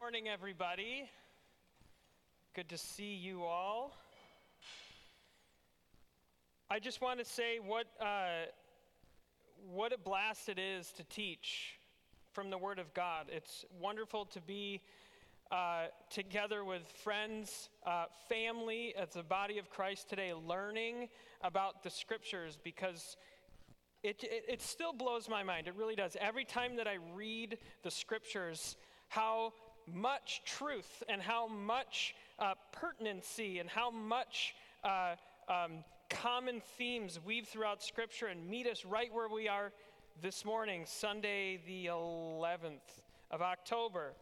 morning, everybody. Good to see you all. I just want to say what, uh, what a blast it is to teach from the Word of God. It's wonderful to be uh, together with friends, uh, family, as a body of Christ today, learning about the Scriptures because it, it, it still blows my mind. It really does. Every time that I read the Scriptures, how much truth and how much uh, pertinency and how much uh, um, common themes weave throughout Scripture and meet us right where we are this morning, Sunday, the 11th of October.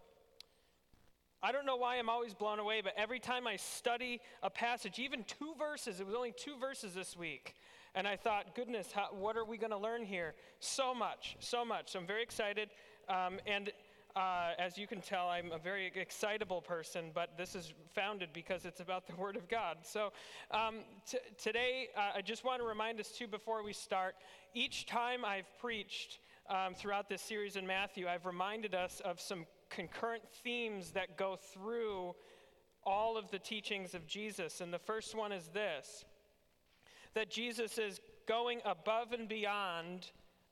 I don't know why I'm always blown away, but every time I study a passage, even two verses, it was only two verses this week, and I thought, goodness, how, what are we going to learn here? So much, so much. So I'm very excited. Um, and uh, as you can tell, I'm a very excitable person, but this is founded because it's about the Word of God. So um, t- today, uh, I just want to remind us, too, before we start, each time I've preached um, throughout this series in Matthew, I've reminded us of some concurrent themes that go through all of the teachings of Jesus. And the first one is this that Jesus is going above and beyond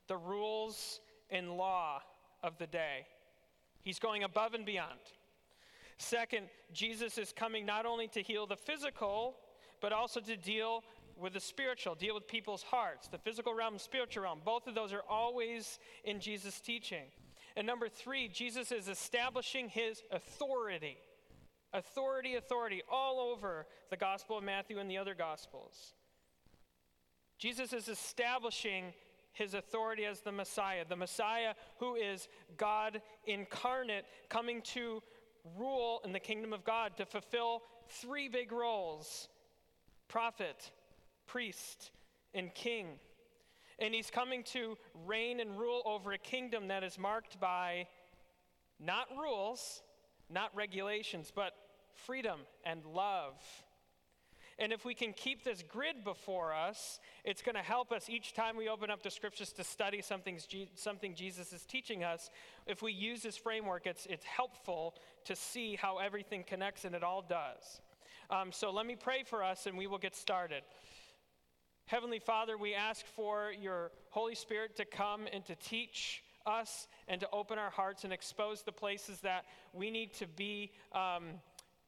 the rules and law of the day. He's going above and beyond. Second, Jesus is coming not only to heal the physical, but also to deal with the spiritual, deal with people's hearts, the physical realm, spiritual realm. Both of those are always in Jesus' teaching. And number three, Jesus is establishing his authority. Authority, authority, all over the Gospel of Matthew and the other Gospels. Jesus is establishing his authority as the Messiah, the Messiah who is God incarnate, coming to rule in the kingdom of God to fulfill three big roles prophet, priest, and king. And he's coming to reign and rule over a kingdom that is marked by not rules, not regulations, but freedom and love and if we can keep this grid before us, it's going to help us each time we open up the scriptures to study something, something Jesus is teaching us. If we use this framework, it's, it's helpful to see how everything connects, and it all does. Um, so let me pray for us, and we will get started. Heavenly Father, we ask for your Holy Spirit to come and to teach us and to open our hearts and expose the places that we need to be. Um,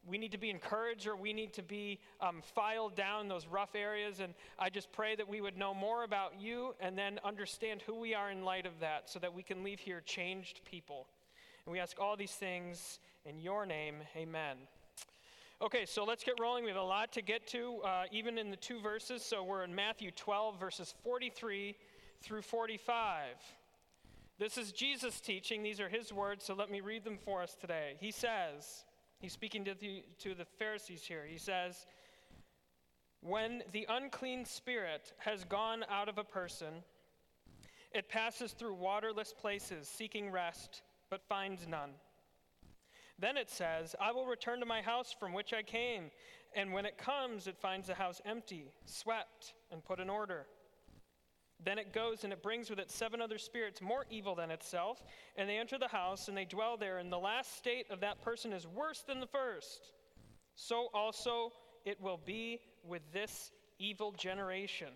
we need to be encouraged or we need to be um, filed down those rough areas. And I just pray that we would know more about you and then understand who we are in light of that so that we can leave here changed people. And we ask all these things in your name. Amen. Okay, so let's get rolling. We have a lot to get to, uh, even in the two verses. So we're in Matthew 12, verses 43 through 45. This is Jesus teaching. These are his words, so let me read them for us today. He says, He's speaking to the, to the Pharisees here. He says, When the unclean spirit has gone out of a person, it passes through waterless places, seeking rest, but finds none. Then it says, I will return to my house from which I came. And when it comes, it finds the house empty, swept, and put in order. Then it goes and it brings with it seven other spirits more evil than itself, and they enter the house and they dwell there, and the last state of that person is worse than the first. So also it will be with this evil generation.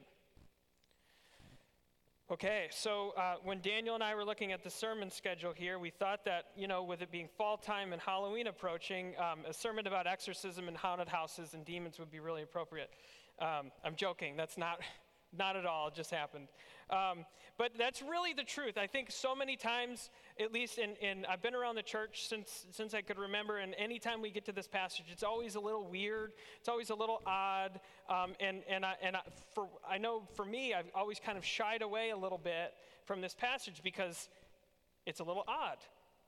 Okay, so uh, when Daniel and I were looking at the sermon schedule here, we thought that, you know, with it being fall time and Halloween approaching, um, a sermon about exorcism and haunted houses and demons would be really appropriate. Um, I'm joking, that's not not at all, it just happened. Um, but that's really the truth. I think so many times, at least in, in, I've been around the church since, since I could remember, and anytime we get to this passage, it's always a little weird, it's always a little odd. Um, and and, I, and I, for, I know for me, I've always kind of shied away a little bit from this passage because it's a little odd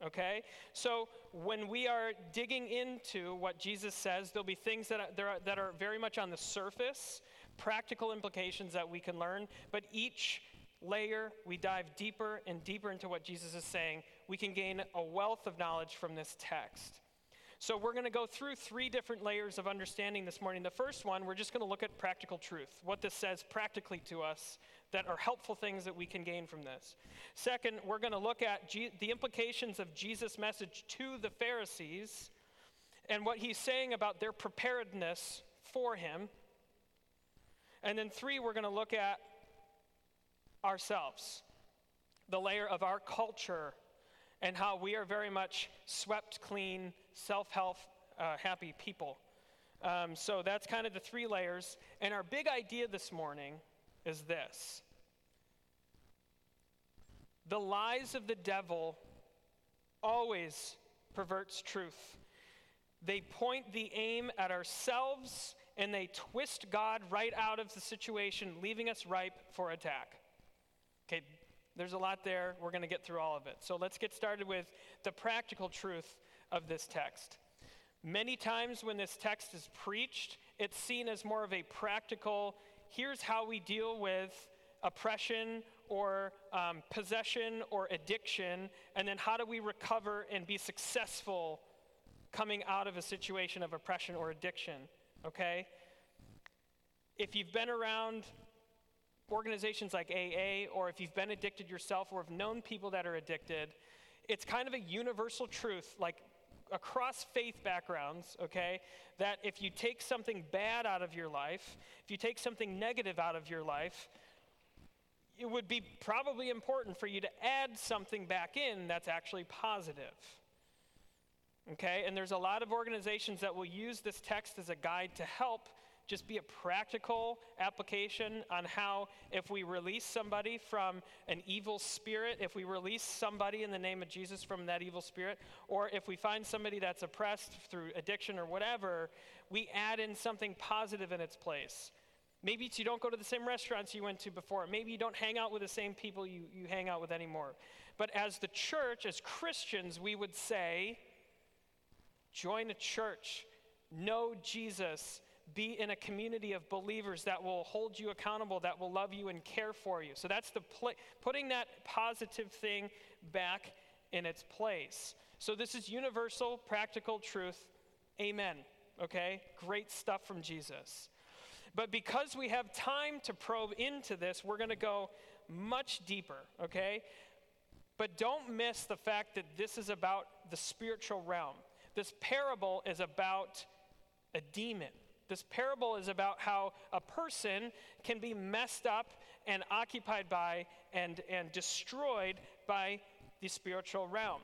okay? So when we are digging into what Jesus says, there'll be things that are, that are very much on the surface practical implications that we can learn, but each layer we dive deeper and deeper into what Jesus is saying, we can gain a wealth of knowledge from this text. So, we're going to go through three different layers of understanding this morning. The first one, we're just going to look at practical truth, what this says practically to us that are helpful things that we can gain from this. Second, we're going to look at G- the implications of Jesus' message to the Pharisees and what he's saying about their preparedness for him. And then three, we're going to look at ourselves, the layer of our culture, and how we are very much swept clean, self help uh, happy people. Um, so that's kind of the three layers. And our big idea this morning is this the lies of the devil always perverts truth. They point the aim at ourselves and they twist God right out of the situation, leaving us ripe for attack. Okay, there's a lot there. We're going to get through all of it. So let's get started with the practical truth of this text. Many times when this text is preached, it's seen as more of a practical, here's how we deal with oppression or um, possession or addiction, and then how do we recover and be successful coming out of a situation of oppression or addiction, okay? If you've been around organizations like AA, or if you've been addicted yourself, or have known people that are addicted, it's kind of a universal truth, like across faith backgrounds, okay, that if you take something bad out of your life, if you take something negative out of your life, it would be probably important for you to add something back in that's actually positive. Okay, and there's a lot of organizations that will use this text as a guide to help just be a practical application on how, if we release somebody from an evil spirit, if we release somebody in the name of Jesus from that evil spirit, or if we find somebody that's oppressed through addiction or whatever, we add in something positive in its place. Maybe you don't go to the same restaurants you went to before. Maybe you don't hang out with the same people you, you hang out with anymore. But as the church, as Christians, we would say, join a church, know Jesus, be in a community of believers that will hold you accountable, that will love you and care for you. So that's the pl- putting that positive thing back in its place. So this is universal, practical truth. Amen. Okay? Great stuff from Jesus. But because we have time to probe into this, we're going to go much deeper, okay? But don't miss the fact that this is about the spiritual realm. This parable is about a demon. This parable is about how a person can be messed up and occupied by and, and destroyed by the spiritual realm.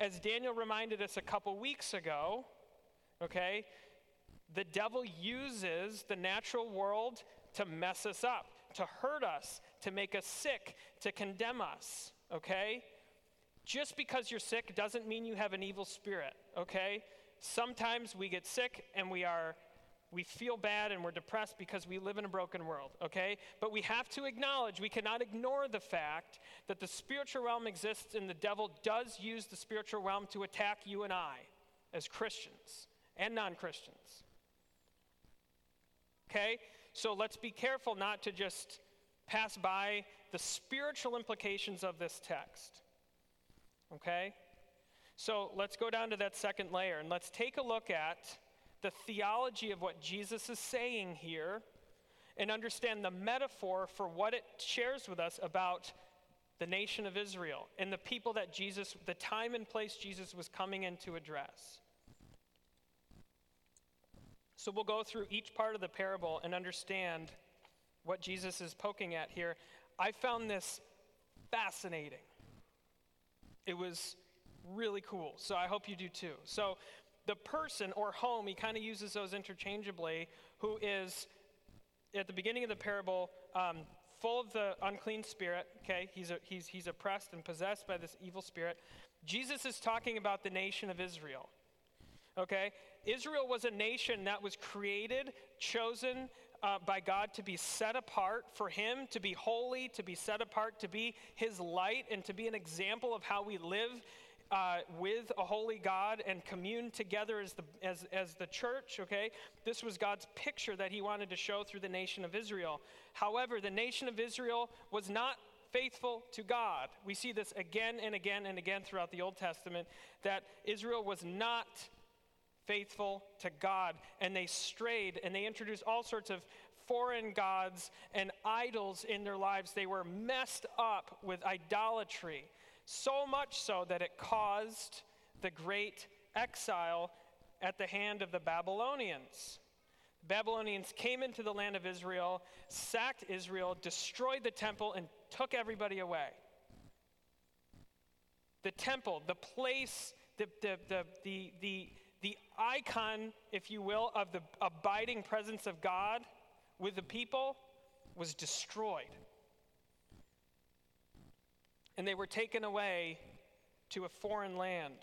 As Daniel reminded us a couple weeks ago, okay, the devil uses the natural world to mess us up, to hurt us, to make us sick, to condemn us, okay? Just because you're sick doesn't mean you have an evil spirit, okay? Sometimes we get sick and we are we feel bad and we're depressed because we live in a broken world, okay? But we have to acknowledge, we cannot ignore the fact that the spiritual realm exists and the devil does use the spiritual realm to attack you and I as Christians and non Christians. Okay? So let's be careful not to just pass by the spiritual implications of this text. Okay? So let's go down to that second layer and let's take a look at the theology of what Jesus is saying here and understand the metaphor for what it shares with us about the nation of Israel and the people that Jesus, the time and place Jesus was coming in to address. So we'll go through each part of the parable and understand what Jesus is poking at here. I found this fascinating. It was really cool. So I hope you do too. So the person or home, he kind of uses those interchangeably, who is at the beginning of the parable um, full of the unclean spirit. Okay, he's, a, he's, he's oppressed and possessed by this evil spirit. Jesus is talking about the nation of Israel. Okay, Israel was a nation that was created, chosen uh, by God to be set apart for Him, to be holy, to be set apart, to be His light, and to be an example of how we live uh, with a holy God and commune together as the, as, as the church, okay? This was God's picture that he wanted to show through the nation of Israel. However, the nation of Israel was not faithful to God. We see this again and again and again throughout the Old Testament that Israel was not faithful to God and they strayed and they introduced all sorts of foreign gods and idols in their lives. They were messed up with idolatry, so much so that it caused the great exile at the hand of the Babylonians. Babylonians came into the land of Israel, sacked Israel, destroyed the temple, and took everybody away. The temple, the place, the, the, the, the, the, icon, if you will, of the abiding presence of God with the people was destroyed. And they were taken away to a foreign land.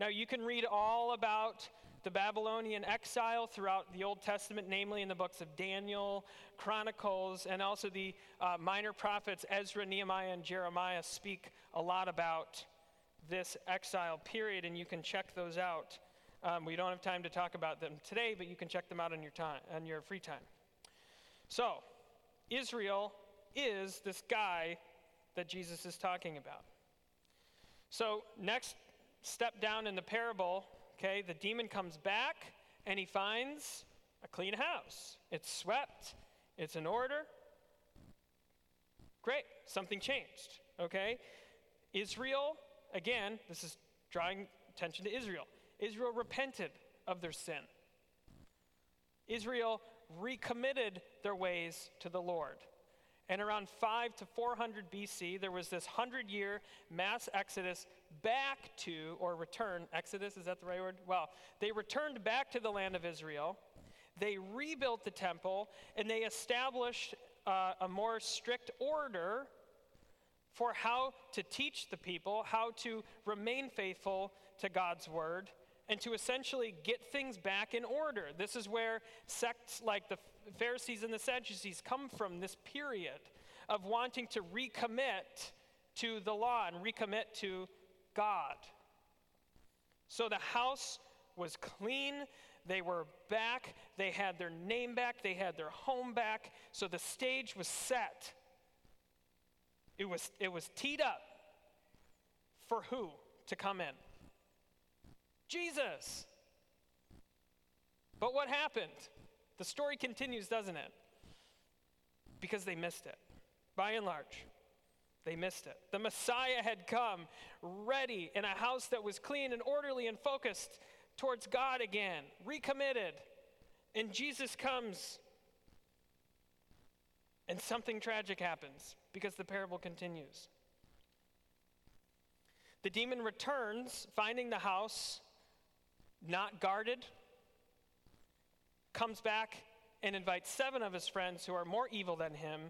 Now, you can read all about the Babylonian exile throughout the Old Testament, namely in the books of Daniel, Chronicles, and also the uh, minor prophets Ezra, Nehemiah, and Jeremiah speak a lot about this exile period, and you can check those out. Um, we don't have time to talk about them today, but you can check them out on your time, on your free time. So, Israel is this guy that Jesus is talking about. So, next step down in the parable, okay, the demon comes back and he finds a clean house. It's swept, it's in order. Great, something changed, okay? Israel, again, this is drawing attention to Israel. Israel repented of their sin. Israel recommitted their ways to the Lord. And around 5 to 400 BC, there was this 100 year mass exodus back to, or return, exodus, is that the right word? Well, they returned back to the land of Israel. They rebuilt the temple, and they established uh, a more strict order for how to teach the people, how to remain faithful to God's word, and to essentially get things back in order. This is where sects like the Pharisees and the Sadducees come from this period of wanting to recommit to the law and recommit to God. So the house was clean. They were back. They had their name back. They had their home back. So the stage was set. It was, it was teed up for who to come in? Jesus. But what happened? The story continues, doesn't it? Because they missed it, by and large. They missed it. The Messiah had come ready in a house that was clean and orderly and focused towards God again, recommitted. And Jesus comes, and something tragic happens because the parable continues. The demon returns, finding the house not guarded, comes back and invites seven of his friends who are more evil than him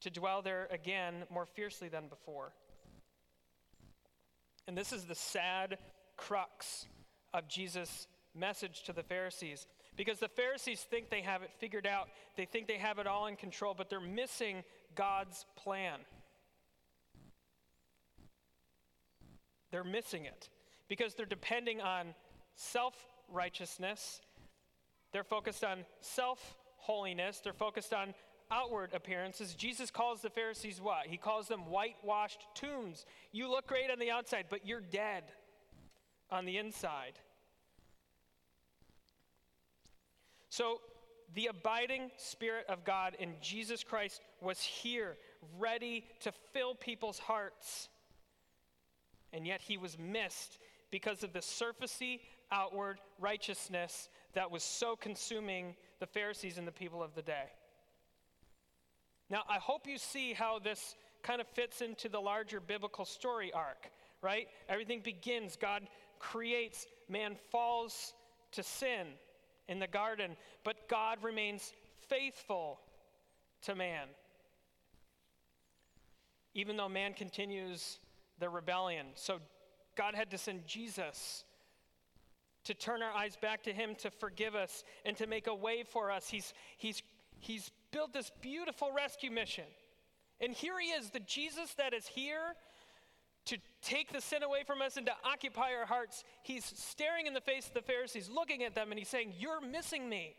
to dwell there again more fiercely than before. And this is the sad crux of Jesus' message to the Pharisees. Because the Pharisees think they have it figured out, they think they have it all in control, but they're missing God's plan. They're missing it because they're depending on self righteousness, they're focused on self holiness, they're focused on outward appearances. Jesus calls the Pharisees what? He calls them whitewashed tombs. You look great on the outside, but you're dead on the inside. So, the abiding Spirit of God in Jesus Christ was here, ready to fill people's hearts. And yet he was missed because of the surfacey, outward righteousness that was so consuming the Pharisees and the people of the day. Now, I hope you see how this kind of fits into the larger biblical story arc, right? Everything begins, God creates, man falls to sin in the garden, but God remains faithful to man. Even though man continues the rebellion. So God had to send Jesus to turn our eyes back to Him, to forgive us, and to make a way for us. He's, he's, he's built this beautiful rescue mission. And here He is, the Jesus that is here to take the sin away from us and to occupy our hearts. He's staring in the face of the Pharisees, looking at them, and He's saying, You're missing me.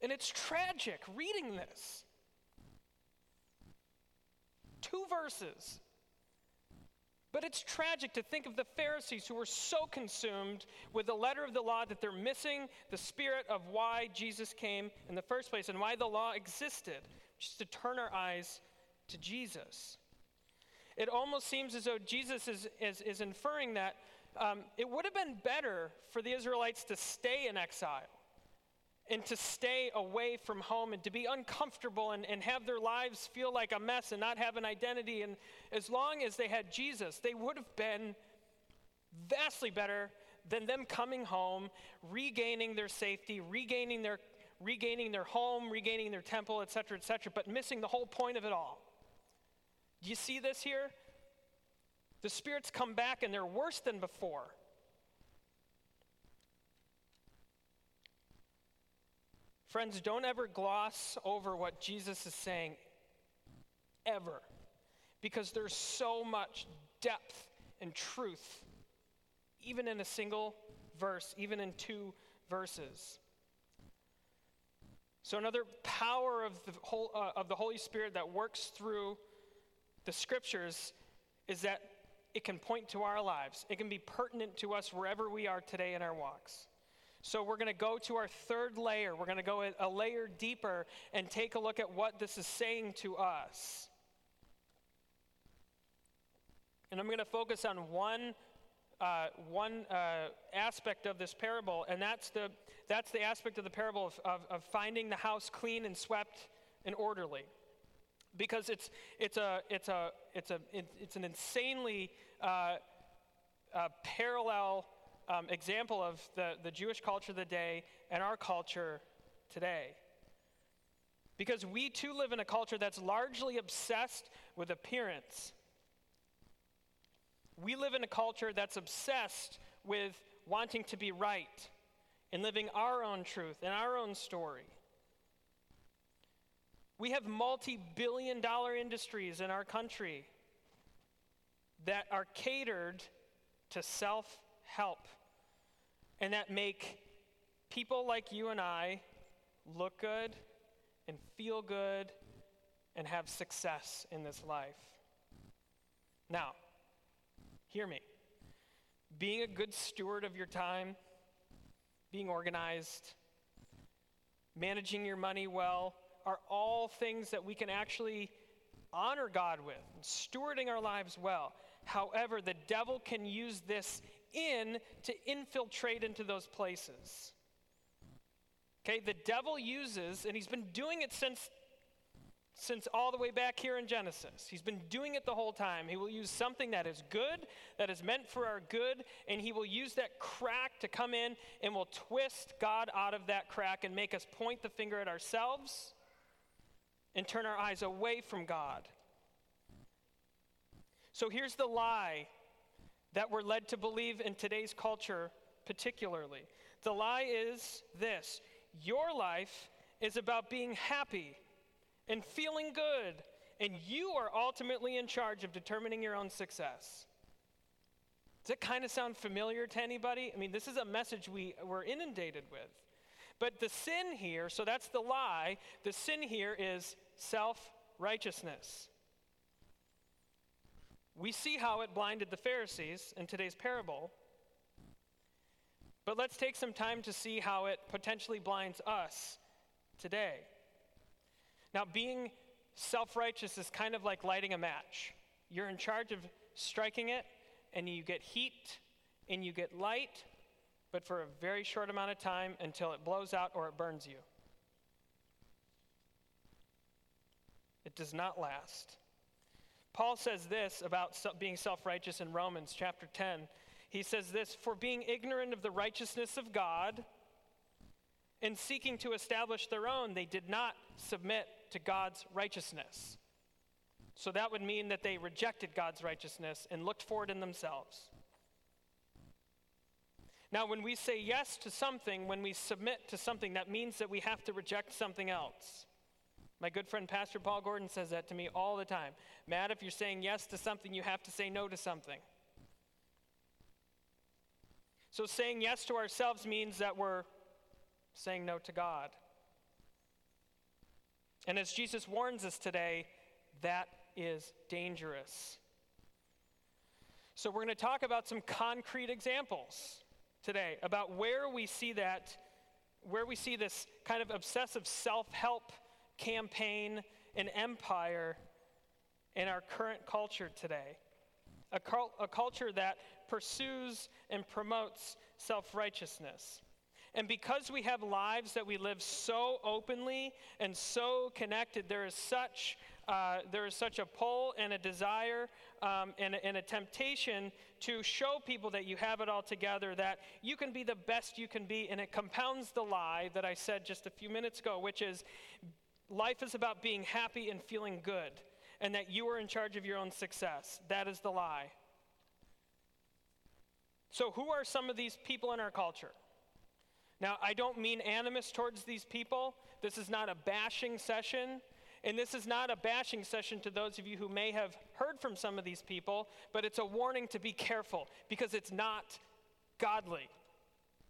And it's tragic reading this. Two verses But it's tragic to think of the Pharisees who were so consumed with the letter of the law that they're missing the spirit of why Jesus came in the first place and why the law existed, just to turn our eyes to Jesus. It almost seems as though Jesus is, is, is inferring that um, it would have been better for the Israelites to stay in exile and to stay away from home and to be uncomfortable and, and have their lives feel like a mess and not have an identity. And as long as they had Jesus, they would have been vastly better than them coming home, regaining their safety, regaining their, regaining their home, regaining their temple, etc., etc., but missing the whole point of it all. Do you see this here? The spirits come back and they're worse than before. Friends, don't ever gloss over what Jesus is saying, ever, because there's so much depth and truth, even in a single verse, even in two verses. So, another power of the, whole, uh, of the Holy Spirit that works through the scriptures is that it can point to our lives. It can be pertinent to us wherever we are today in our walks. So, we're going to go to our third layer. We're going to go a layer deeper and take a look at what this is saying to us. And I'm going to focus on one, uh, one uh, aspect of this parable, and that's the, that's the aspect of the parable of, of, of finding the house clean and swept and orderly. Because it's, it's, a, it's, a, it's, a, it's an insanely uh, uh parallel um, example of the, the Jewish culture of the day and our culture today. Because we too live in a culture that's largely obsessed with appearance. We live in a culture that's obsessed with wanting to be right and living our own truth and our own story. We have multi billion dollar industries in our country that are catered to self help and that make people like you and I look good and feel good and have success in this life. Now, hear me. Being a good steward of your time, being organized, managing your money well are all things that we can actually honor God with, stewarding our lives well. However, the devil can use this in to infiltrate into those places. Okay, the devil uses, and he's been doing it since since all the way back here in Genesis. He's been doing it the whole time. He will use something that is good, that is meant for our good, and he will use that crack to come in and will twist God out of that crack and make us point the finger at ourselves and turn our eyes away from God. So here's the lie that we're led to believe in today's culture, particularly. The lie is this your life is about being happy and feeling good, and you are ultimately in charge of determining your own success. Does it kind of sound familiar to anybody? I mean, this is a message we, we're inundated with. But the sin here, so that's the lie, the sin here is self righteousness. We see how it blinded the Pharisees in today's parable. But let's take some time to see how it potentially blinds us today. Now, being self righteous is kind of like lighting a match. You're in charge of striking it, and you get heat and you get light, but for a very short amount of time until it blows out or it burns you. It does not last. Paul says this about being self righteous in Romans chapter 10. He says this For being ignorant of the righteousness of God and seeking to establish their own, they did not submit to God's righteousness. So that would mean that they rejected God's righteousness and looked for it in themselves. Now, when we say yes to something, when we submit to something, that means that we have to reject something else. My good friend Pastor Paul Gordon says that to me all the time. Matt, if you're saying yes to something, you have to say no to something. So saying yes to ourselves means that we're saying no to God. And as Jesus warns us today, that is dangerous. So, we're going to talk about some concrete examples today about where we see that, where we see this kind of obsessive self help campaign and empire in our current culture today. A, cult, a culture that pursues and promotes self righteousness. And because we have lives that we live so openly and so connected, there is such, uh, there is such a pull and a desire um, and, and a temptation to show people that you have it all together, that you can be the best you can be. And it compounds the lie that I said just a few minutes ago, which is life is about being happy and feeling good, and that you are in charge of your own success. That is the lie. So, who are some of these people in our culture? Now, I don't mean animus towards these people. This is not a bashing session. And this is not a bashing session to those of you who may have heard from some of these people, but it's a warning to be careful because it's not godly.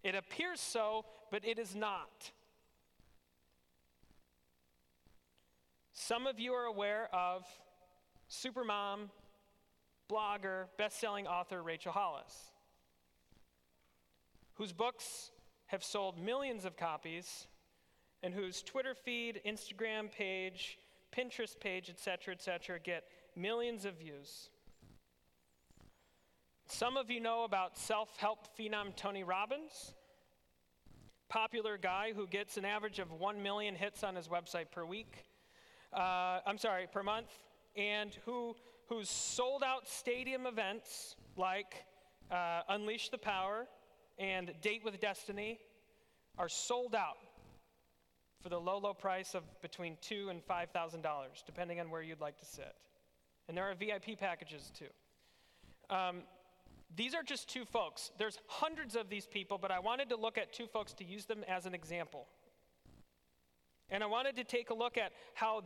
It appears so, but it is not. Some of you are aware of supermom, blogger, best selling author Rachel Hollis, whose books have sold millions of copies and whose Twitter feed, Instagram page, Pinterest page, etc., etc., get millions of views. Some of you know about self help phenom Tony Robbins, popular guy who gets an average of 1 million hits on his website per week. Uh, I'm sorry, per month, and who, who's sold out stadium events like uh, Unleash the Power and Date with Destiny are sold out for the low, low price of between two and five thousand dollars, depending on where you'd like to sit. And there are VIP packages too. Um, these are just two folks. There's hundreds of these people, but I wanted to look at two folks to use them as an example. And I wanted to take a look at how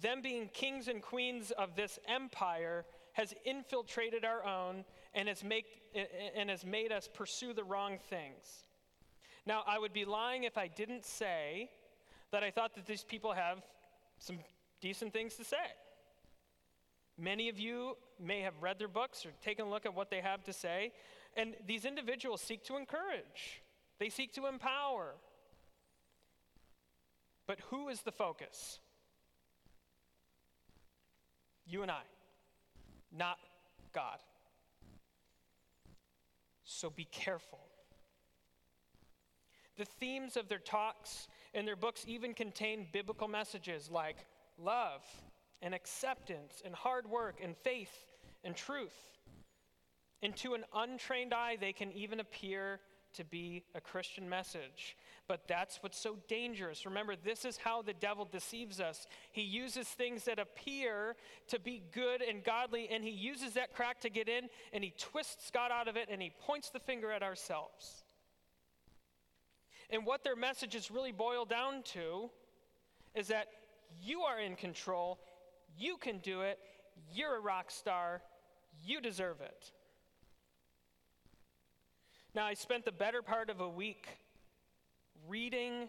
them being kings and queens of this empire has infiltrated our own and has, make, and has made us pursue the wrong things. Now, I would be lying if I didn't say that I thought that these people have some decent things to say. Many of you may have read their books or taken a look at what they have to say, and these individuals seek to encourage, they seek to empower. But who is the focus? You and I, not God. So be careful. The themes of their talks and their books even contain biblical messages like love and acceptance and hard work and faith and truth. And to an untrained eye, they can even appear to be a Christian message. But that's what's so dangerous. Remember, this is how the devil deceives us. He uses things that appear to be good and godly, and he uses that crack to get in, and he twists God out of it, and he points the finger at ourselves. And what their messages really boil down to is that you are in control, you can do it, you're a rock star, you deserve it. Now, I spent the better part of a week reading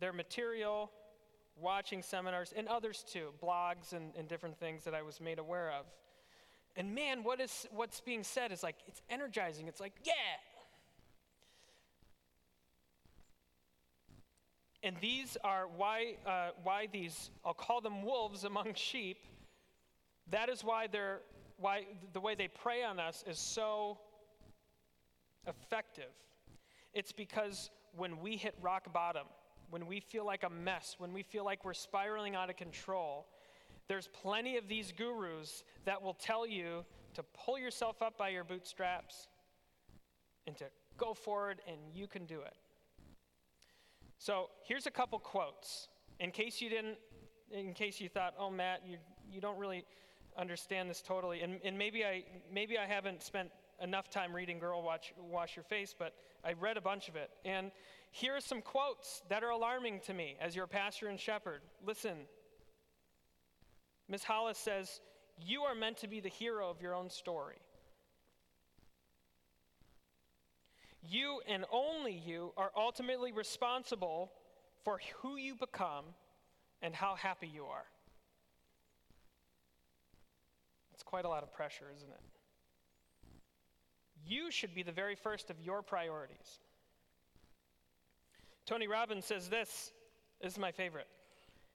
their material, watching seminars, and others too, blogs and, and different things that I was made aware of. And man, what is, what's being said is like, it's energizing. It's like, yeah, And these are why, uh, why these, I'll call them wolves among sheep. That is why they're, why the way they prey on us is so effective. It's because when we hit rock bottom, when we feel like a mess, when we feel like we're spiraling out of control, there's plenty of these gurus that will tell you to pull yourself up by your bootstraps and to go forward and you can do it. So here's a couple quotes in case you didn't, in case you thought, oh, Matt, you, you don't really understand this totally. And, and maybe, I, maybe I haven't spent enough time reading Girl Watch, Wash Your Face, but I read a bunch of it. And here are some quotes that are alarming to me as your pastor and shepherd. Listen. Ms. Hollis says, You are meant to be the hero of your own story. You and only you are ultimately responsible for who you become and how happy you are. It's quite a lot of pressure, isn't it? You should be the very first of your priorities. Tony Robbins says this, this is my favorite.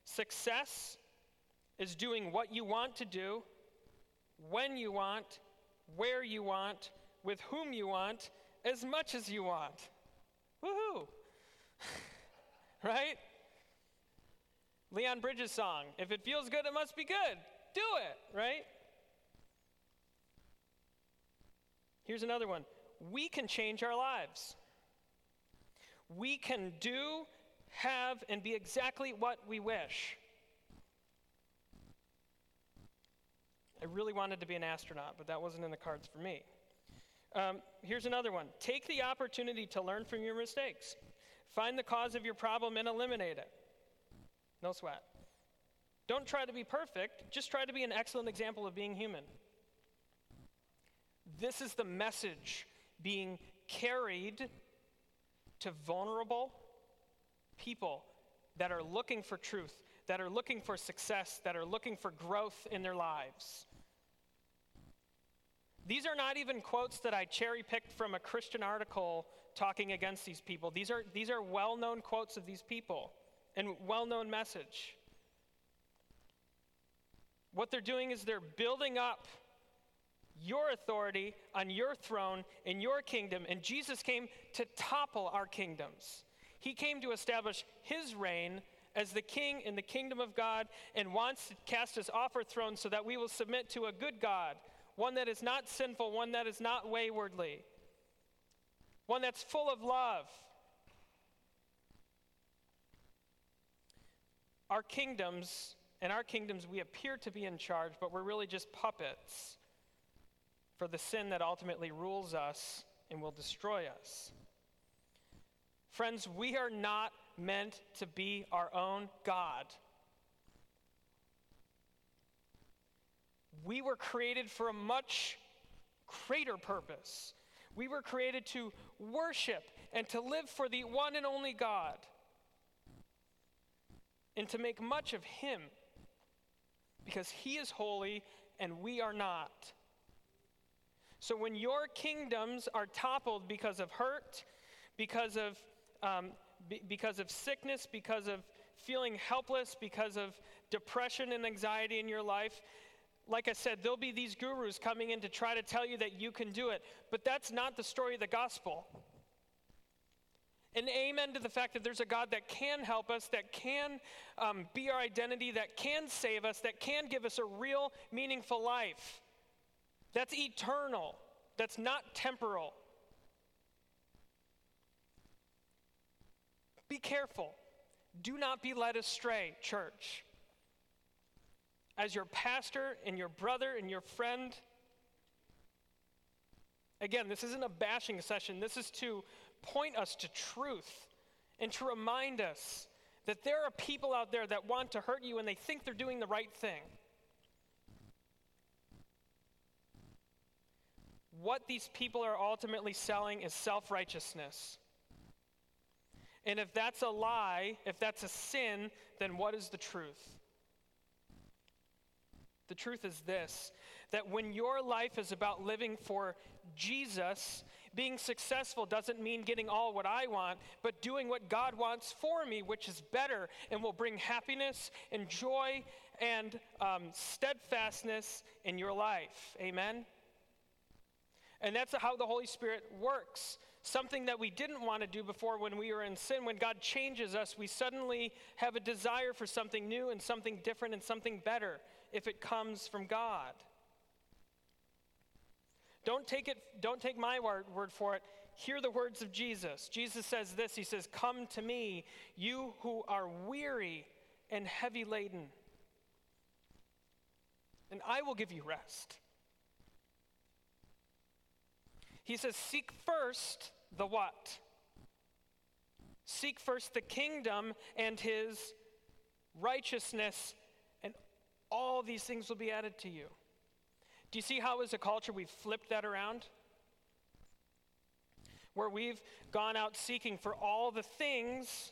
Success is doing what you want to do, when you want, where you want, with whom you want, as much as you want. Woohoo! right? Leon Bridges' song, if it feels good, it must be good. Do it, right? Here's another one. We can change our lives. We can do, have, and be exactly what we wish. I really wanted to be an astronaut, but that wasn't in the cards for me. Um, here's another one take the opportunity to learn from your mistakes, find the cause of your problem and eliminate it. No sweat. Don't try to be perfect, just try to be an excellent example of being human. This is the message being carried to vulnerable people that are looking for truth, that are looking for success, that are looking for growth in their lives. These are not even quotes that I cherry picked from a Christian article talking against these people. These are, these are well known quotes of these people and well known message. What they're doing is they're building up your authority on your throne in your kingdom. And Jesus came to topple our kingdoms. He came to establish his reign as the king in the kingdom of God and wants to cast us off our throne so that we will submit to a good God one that is not sinful, one that is not waywardly, one that's full of love. Our kingdoms, in our kingdoms, we appear to be in charge, but we're really just puppets for the sin that ultimately rules us and will destroy us. Friends, we are not meant to be our own God. We were created for a much greater purpose. We were created to worship and to live for the one and only God and to make much of Him because He is holy and we are not. So when your kingdoms are toppled because of hurt, because of, um, b- because of sickness, because of feeling helpless, because of depression and anxiety in your life, like I said, there'll be these gurus coming in to try to tell you that you can do it. But that's not the story of the gospel. And amen to the fact that there's a God that can help us, that can um, be our identity, that can save us, that can give us a real, meaningful life. That's eternal, that's not temporal. Be careful. Do not be led astray, church as your pastor and your brother and your friend. Again, this isn't a bashing session. This is to point us to truth and to remind us that there are people out there that want to hurt you and they think they're doing the right thing. What these people are ultimately selling is self righteousness. And if that's a lie, if that's a sin, then what is the truth? The truth is this that when your life is about living for Jesus, being successful doesn't mean getting all what I want, but doing what God wants for me, which is better and will bring happiness and joy and um, steadfastness in your life. Amen? And that's how the Holy Spirit works. Something that we didn't want to do before when we were in sin, when God changes us, we suddenly have a desire for something new and something different and something better if it comes from God. Don't take it don't take my word, word for it. Hear the words of Jesus. Jesus says this. He says, "Come to me, you who are weary and heavy laden, and I will give you rest." He says, "Seek first the what? Seek first the kingdom and his righteousness, and all these things will be added to you. Do you see how, as a culture, we've flipped that around? Where we've gone out seeking for all the things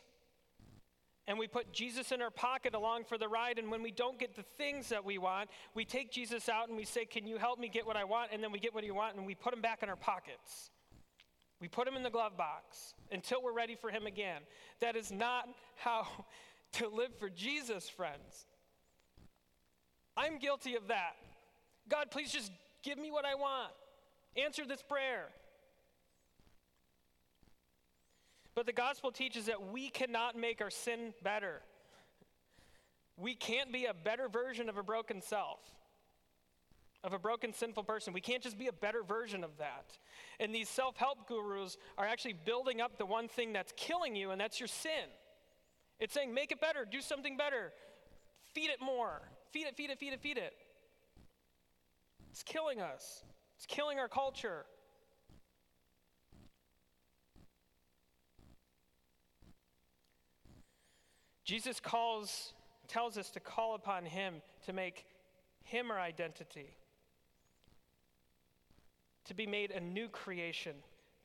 and we put Jesus in our pocket along for the ride. And when we don't get the things that we want, we take Jesus out and we say, Can you help me get what I want? And then we get what we want and we put him back in our pockets. We put him in the glove box until we're ready for him again. That is not how to live for Jesus, friends. I'm guilty of that. God, please just give me what I want. Answer this prayer. But the gospel teaches that we cannot make our sin better. We can't be a better version of a broken self, of a broken, sinful person. We can't just be a better version of that. And these self help gurus are actually building up the one thing that's killing you, and that's your sin. It's saying, make it better, do something better, feed it more, feed it, feed it, feed it, feed it. It's killing us, it's killing our culture. Jesus calls, tells us to call upon him to make him our identity, to be made a new creation,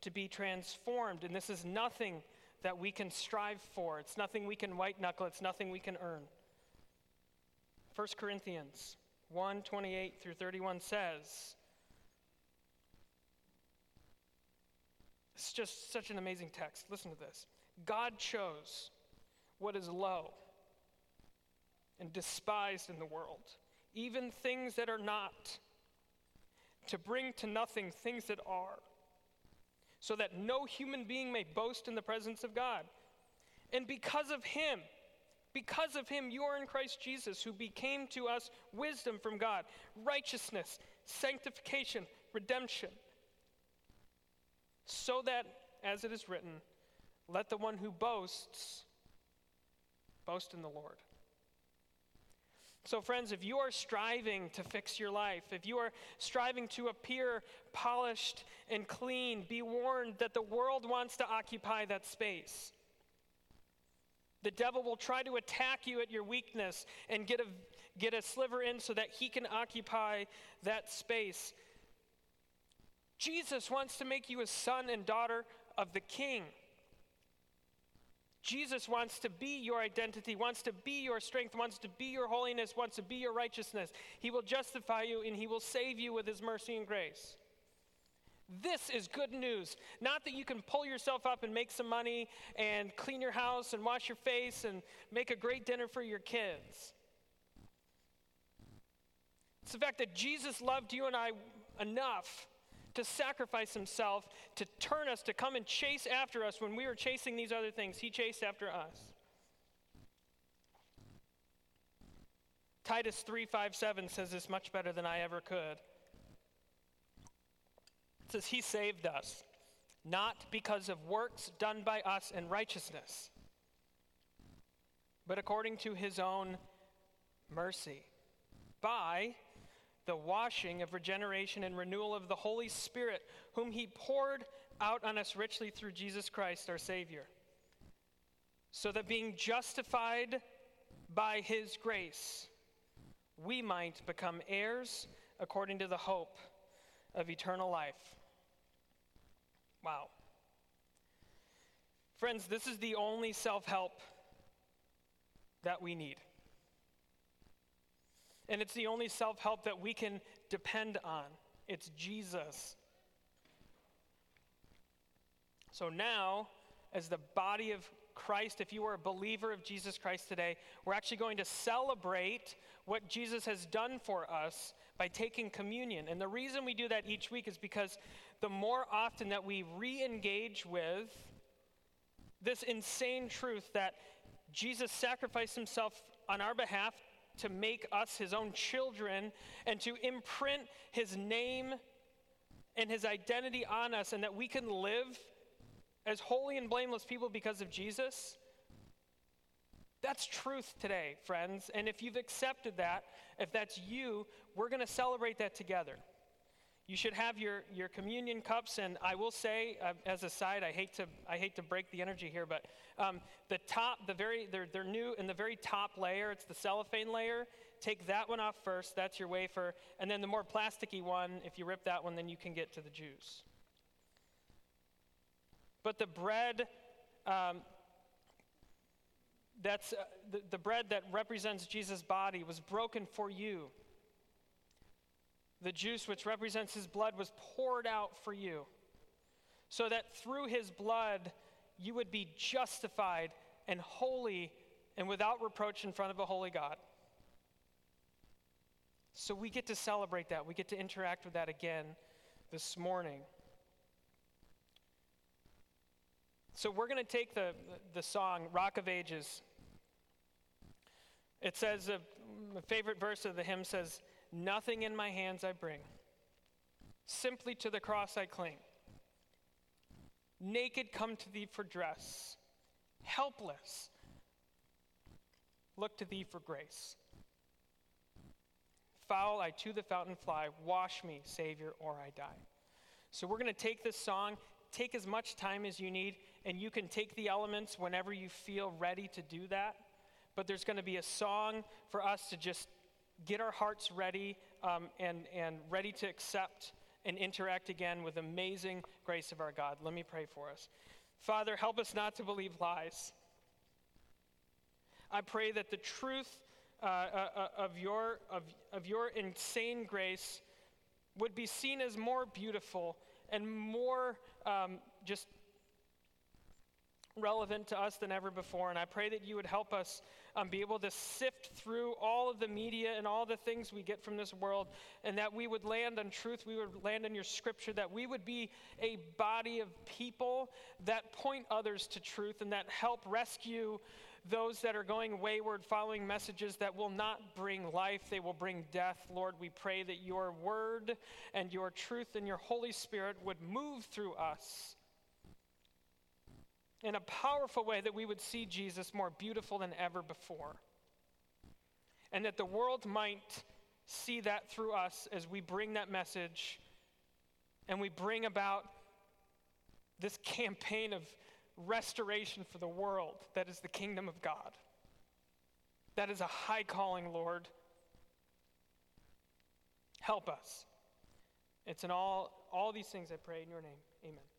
to be transformed. And this is nothing that we can strive for, it's nothing we can white knuckle, it's nothing we can earn. 1 Corinthians 1 28 through 31 says, It's just such an amazing text. Listen to this. God chose what is low and despised in the world, even things that are not, to bring to nothing things that are, so that no human being may boast in the presence of God. And because of him, because of him, you are in Christ Jesus, who became to us wisdom from God, righteousness, sanctification, redemption. So that, as it is written, let the one who boasts Boast in the Lord. So, friends, if you are striving to fix your life, if you are striving to appear polished and clean, be warned that the world wants to occupy that space. The devil will try to attack you at your weakness and get a, get a sliver in so that he can occupy that space. Jesus wants to make you a son and daughter of the king. Jesus wants to be your identity, wants to be your strength, wants to be your holiness, wants to be your righteousness. He will justify you and he will save you with his mercy and grace. This is good news. Not that you can pull yourself up and make some money and clean your house and wash your face and make a great dinner for your kids. It's the fact that Jesus loved you and I enough to sacrifice himself to turn us, to come and chase after us when we were chasing these other things. He chased after us. Titus 3 5 7 says this much better than I ever could. It says, He saved us, not because of works done by us in righteousness, but according to His own mercy, by the washing of regeneration and renewal of the Holy Spirit, whom He poured out on us richly through Jesus Christ, our Savior. So that being justified by His grace, we might become heirs according to the hope of eternal life. Wow. Friends, this is the only self help that we need. And it's the only self help that we can depend on. It's Jesus. So now, as the body of Christ, if you are a believer of Jesus Christ today, we're actually going to celebrate what Jesus has done for us by taking communion. And the reason we do that each week is because the more often that we re engage with this insane truth that Jesus sacrificed himself on our behalf to make us his own children and to imprint his name and his identity on us, and that we can live as holy and blameless people because of Jesus. That's truth today, friends. And if you've accepted that, if that's you, we're going to celebrate that together. You should have your, your communion cups, and I will say, uh, as a side, I hate to I hate to break the energy here, but um, the top, the very they're, they're new in the very top layer. It's the cellophane layer. Take that one off first. That's your wafer, and then the more plasticky one. If you rip that one, then you can get to the juice. But the bread, um, That's uh, the, the bread that represents Jesus' body was broken for you. The juice, which represents his blood, was poured out for you, so that through his blood you would be justified and holy and without reproach in front of a holy God. So we get to celebrate that. We get to interact with that again this morning. So we're going to take the, the song Rock of Ages. It says, a, my favorite verse of the hymn says, Nothing in my hands I bring, simply to the cross I cling. Naked come to thee for dress, helpless, look to thee for grace. Foul I to the fountain fly, wash me, Savior, or I die. So we're going to take this song, take as much time as you need, and you can take the elements whenever you feel ready to do that. But there's going to be a song for us to just get our hearts ready um, and, and ready to accept and interact again with amazing grace of our God. Let me pray for us. Father, help us not to believe lies. I pray that the truth uh, uh, uh, of, your, of, of your insane grace would be seen as more beautiful and more um, just relevant to us than ever before. And I pray that you would help us um, be able to sift through all of the media and all the things we get from this world, and that we would land on truth, we would land on your scripture, that we would be a body of people that point others to truth and that help rescue those that are going wayward, following messages that will not bring life, they will bring death. Lord, we pray that your word and your truth and your Holy Spirit would move through us in a powerful way that we would see Jesus more beautiful than ever before. And that the world might see that through us as we bring that message and we bring about this campaign of restoration for the world that is the kingdom of God. That is a high calling, Lord. Help us. It's in all, all these things I pray in your name. Amen.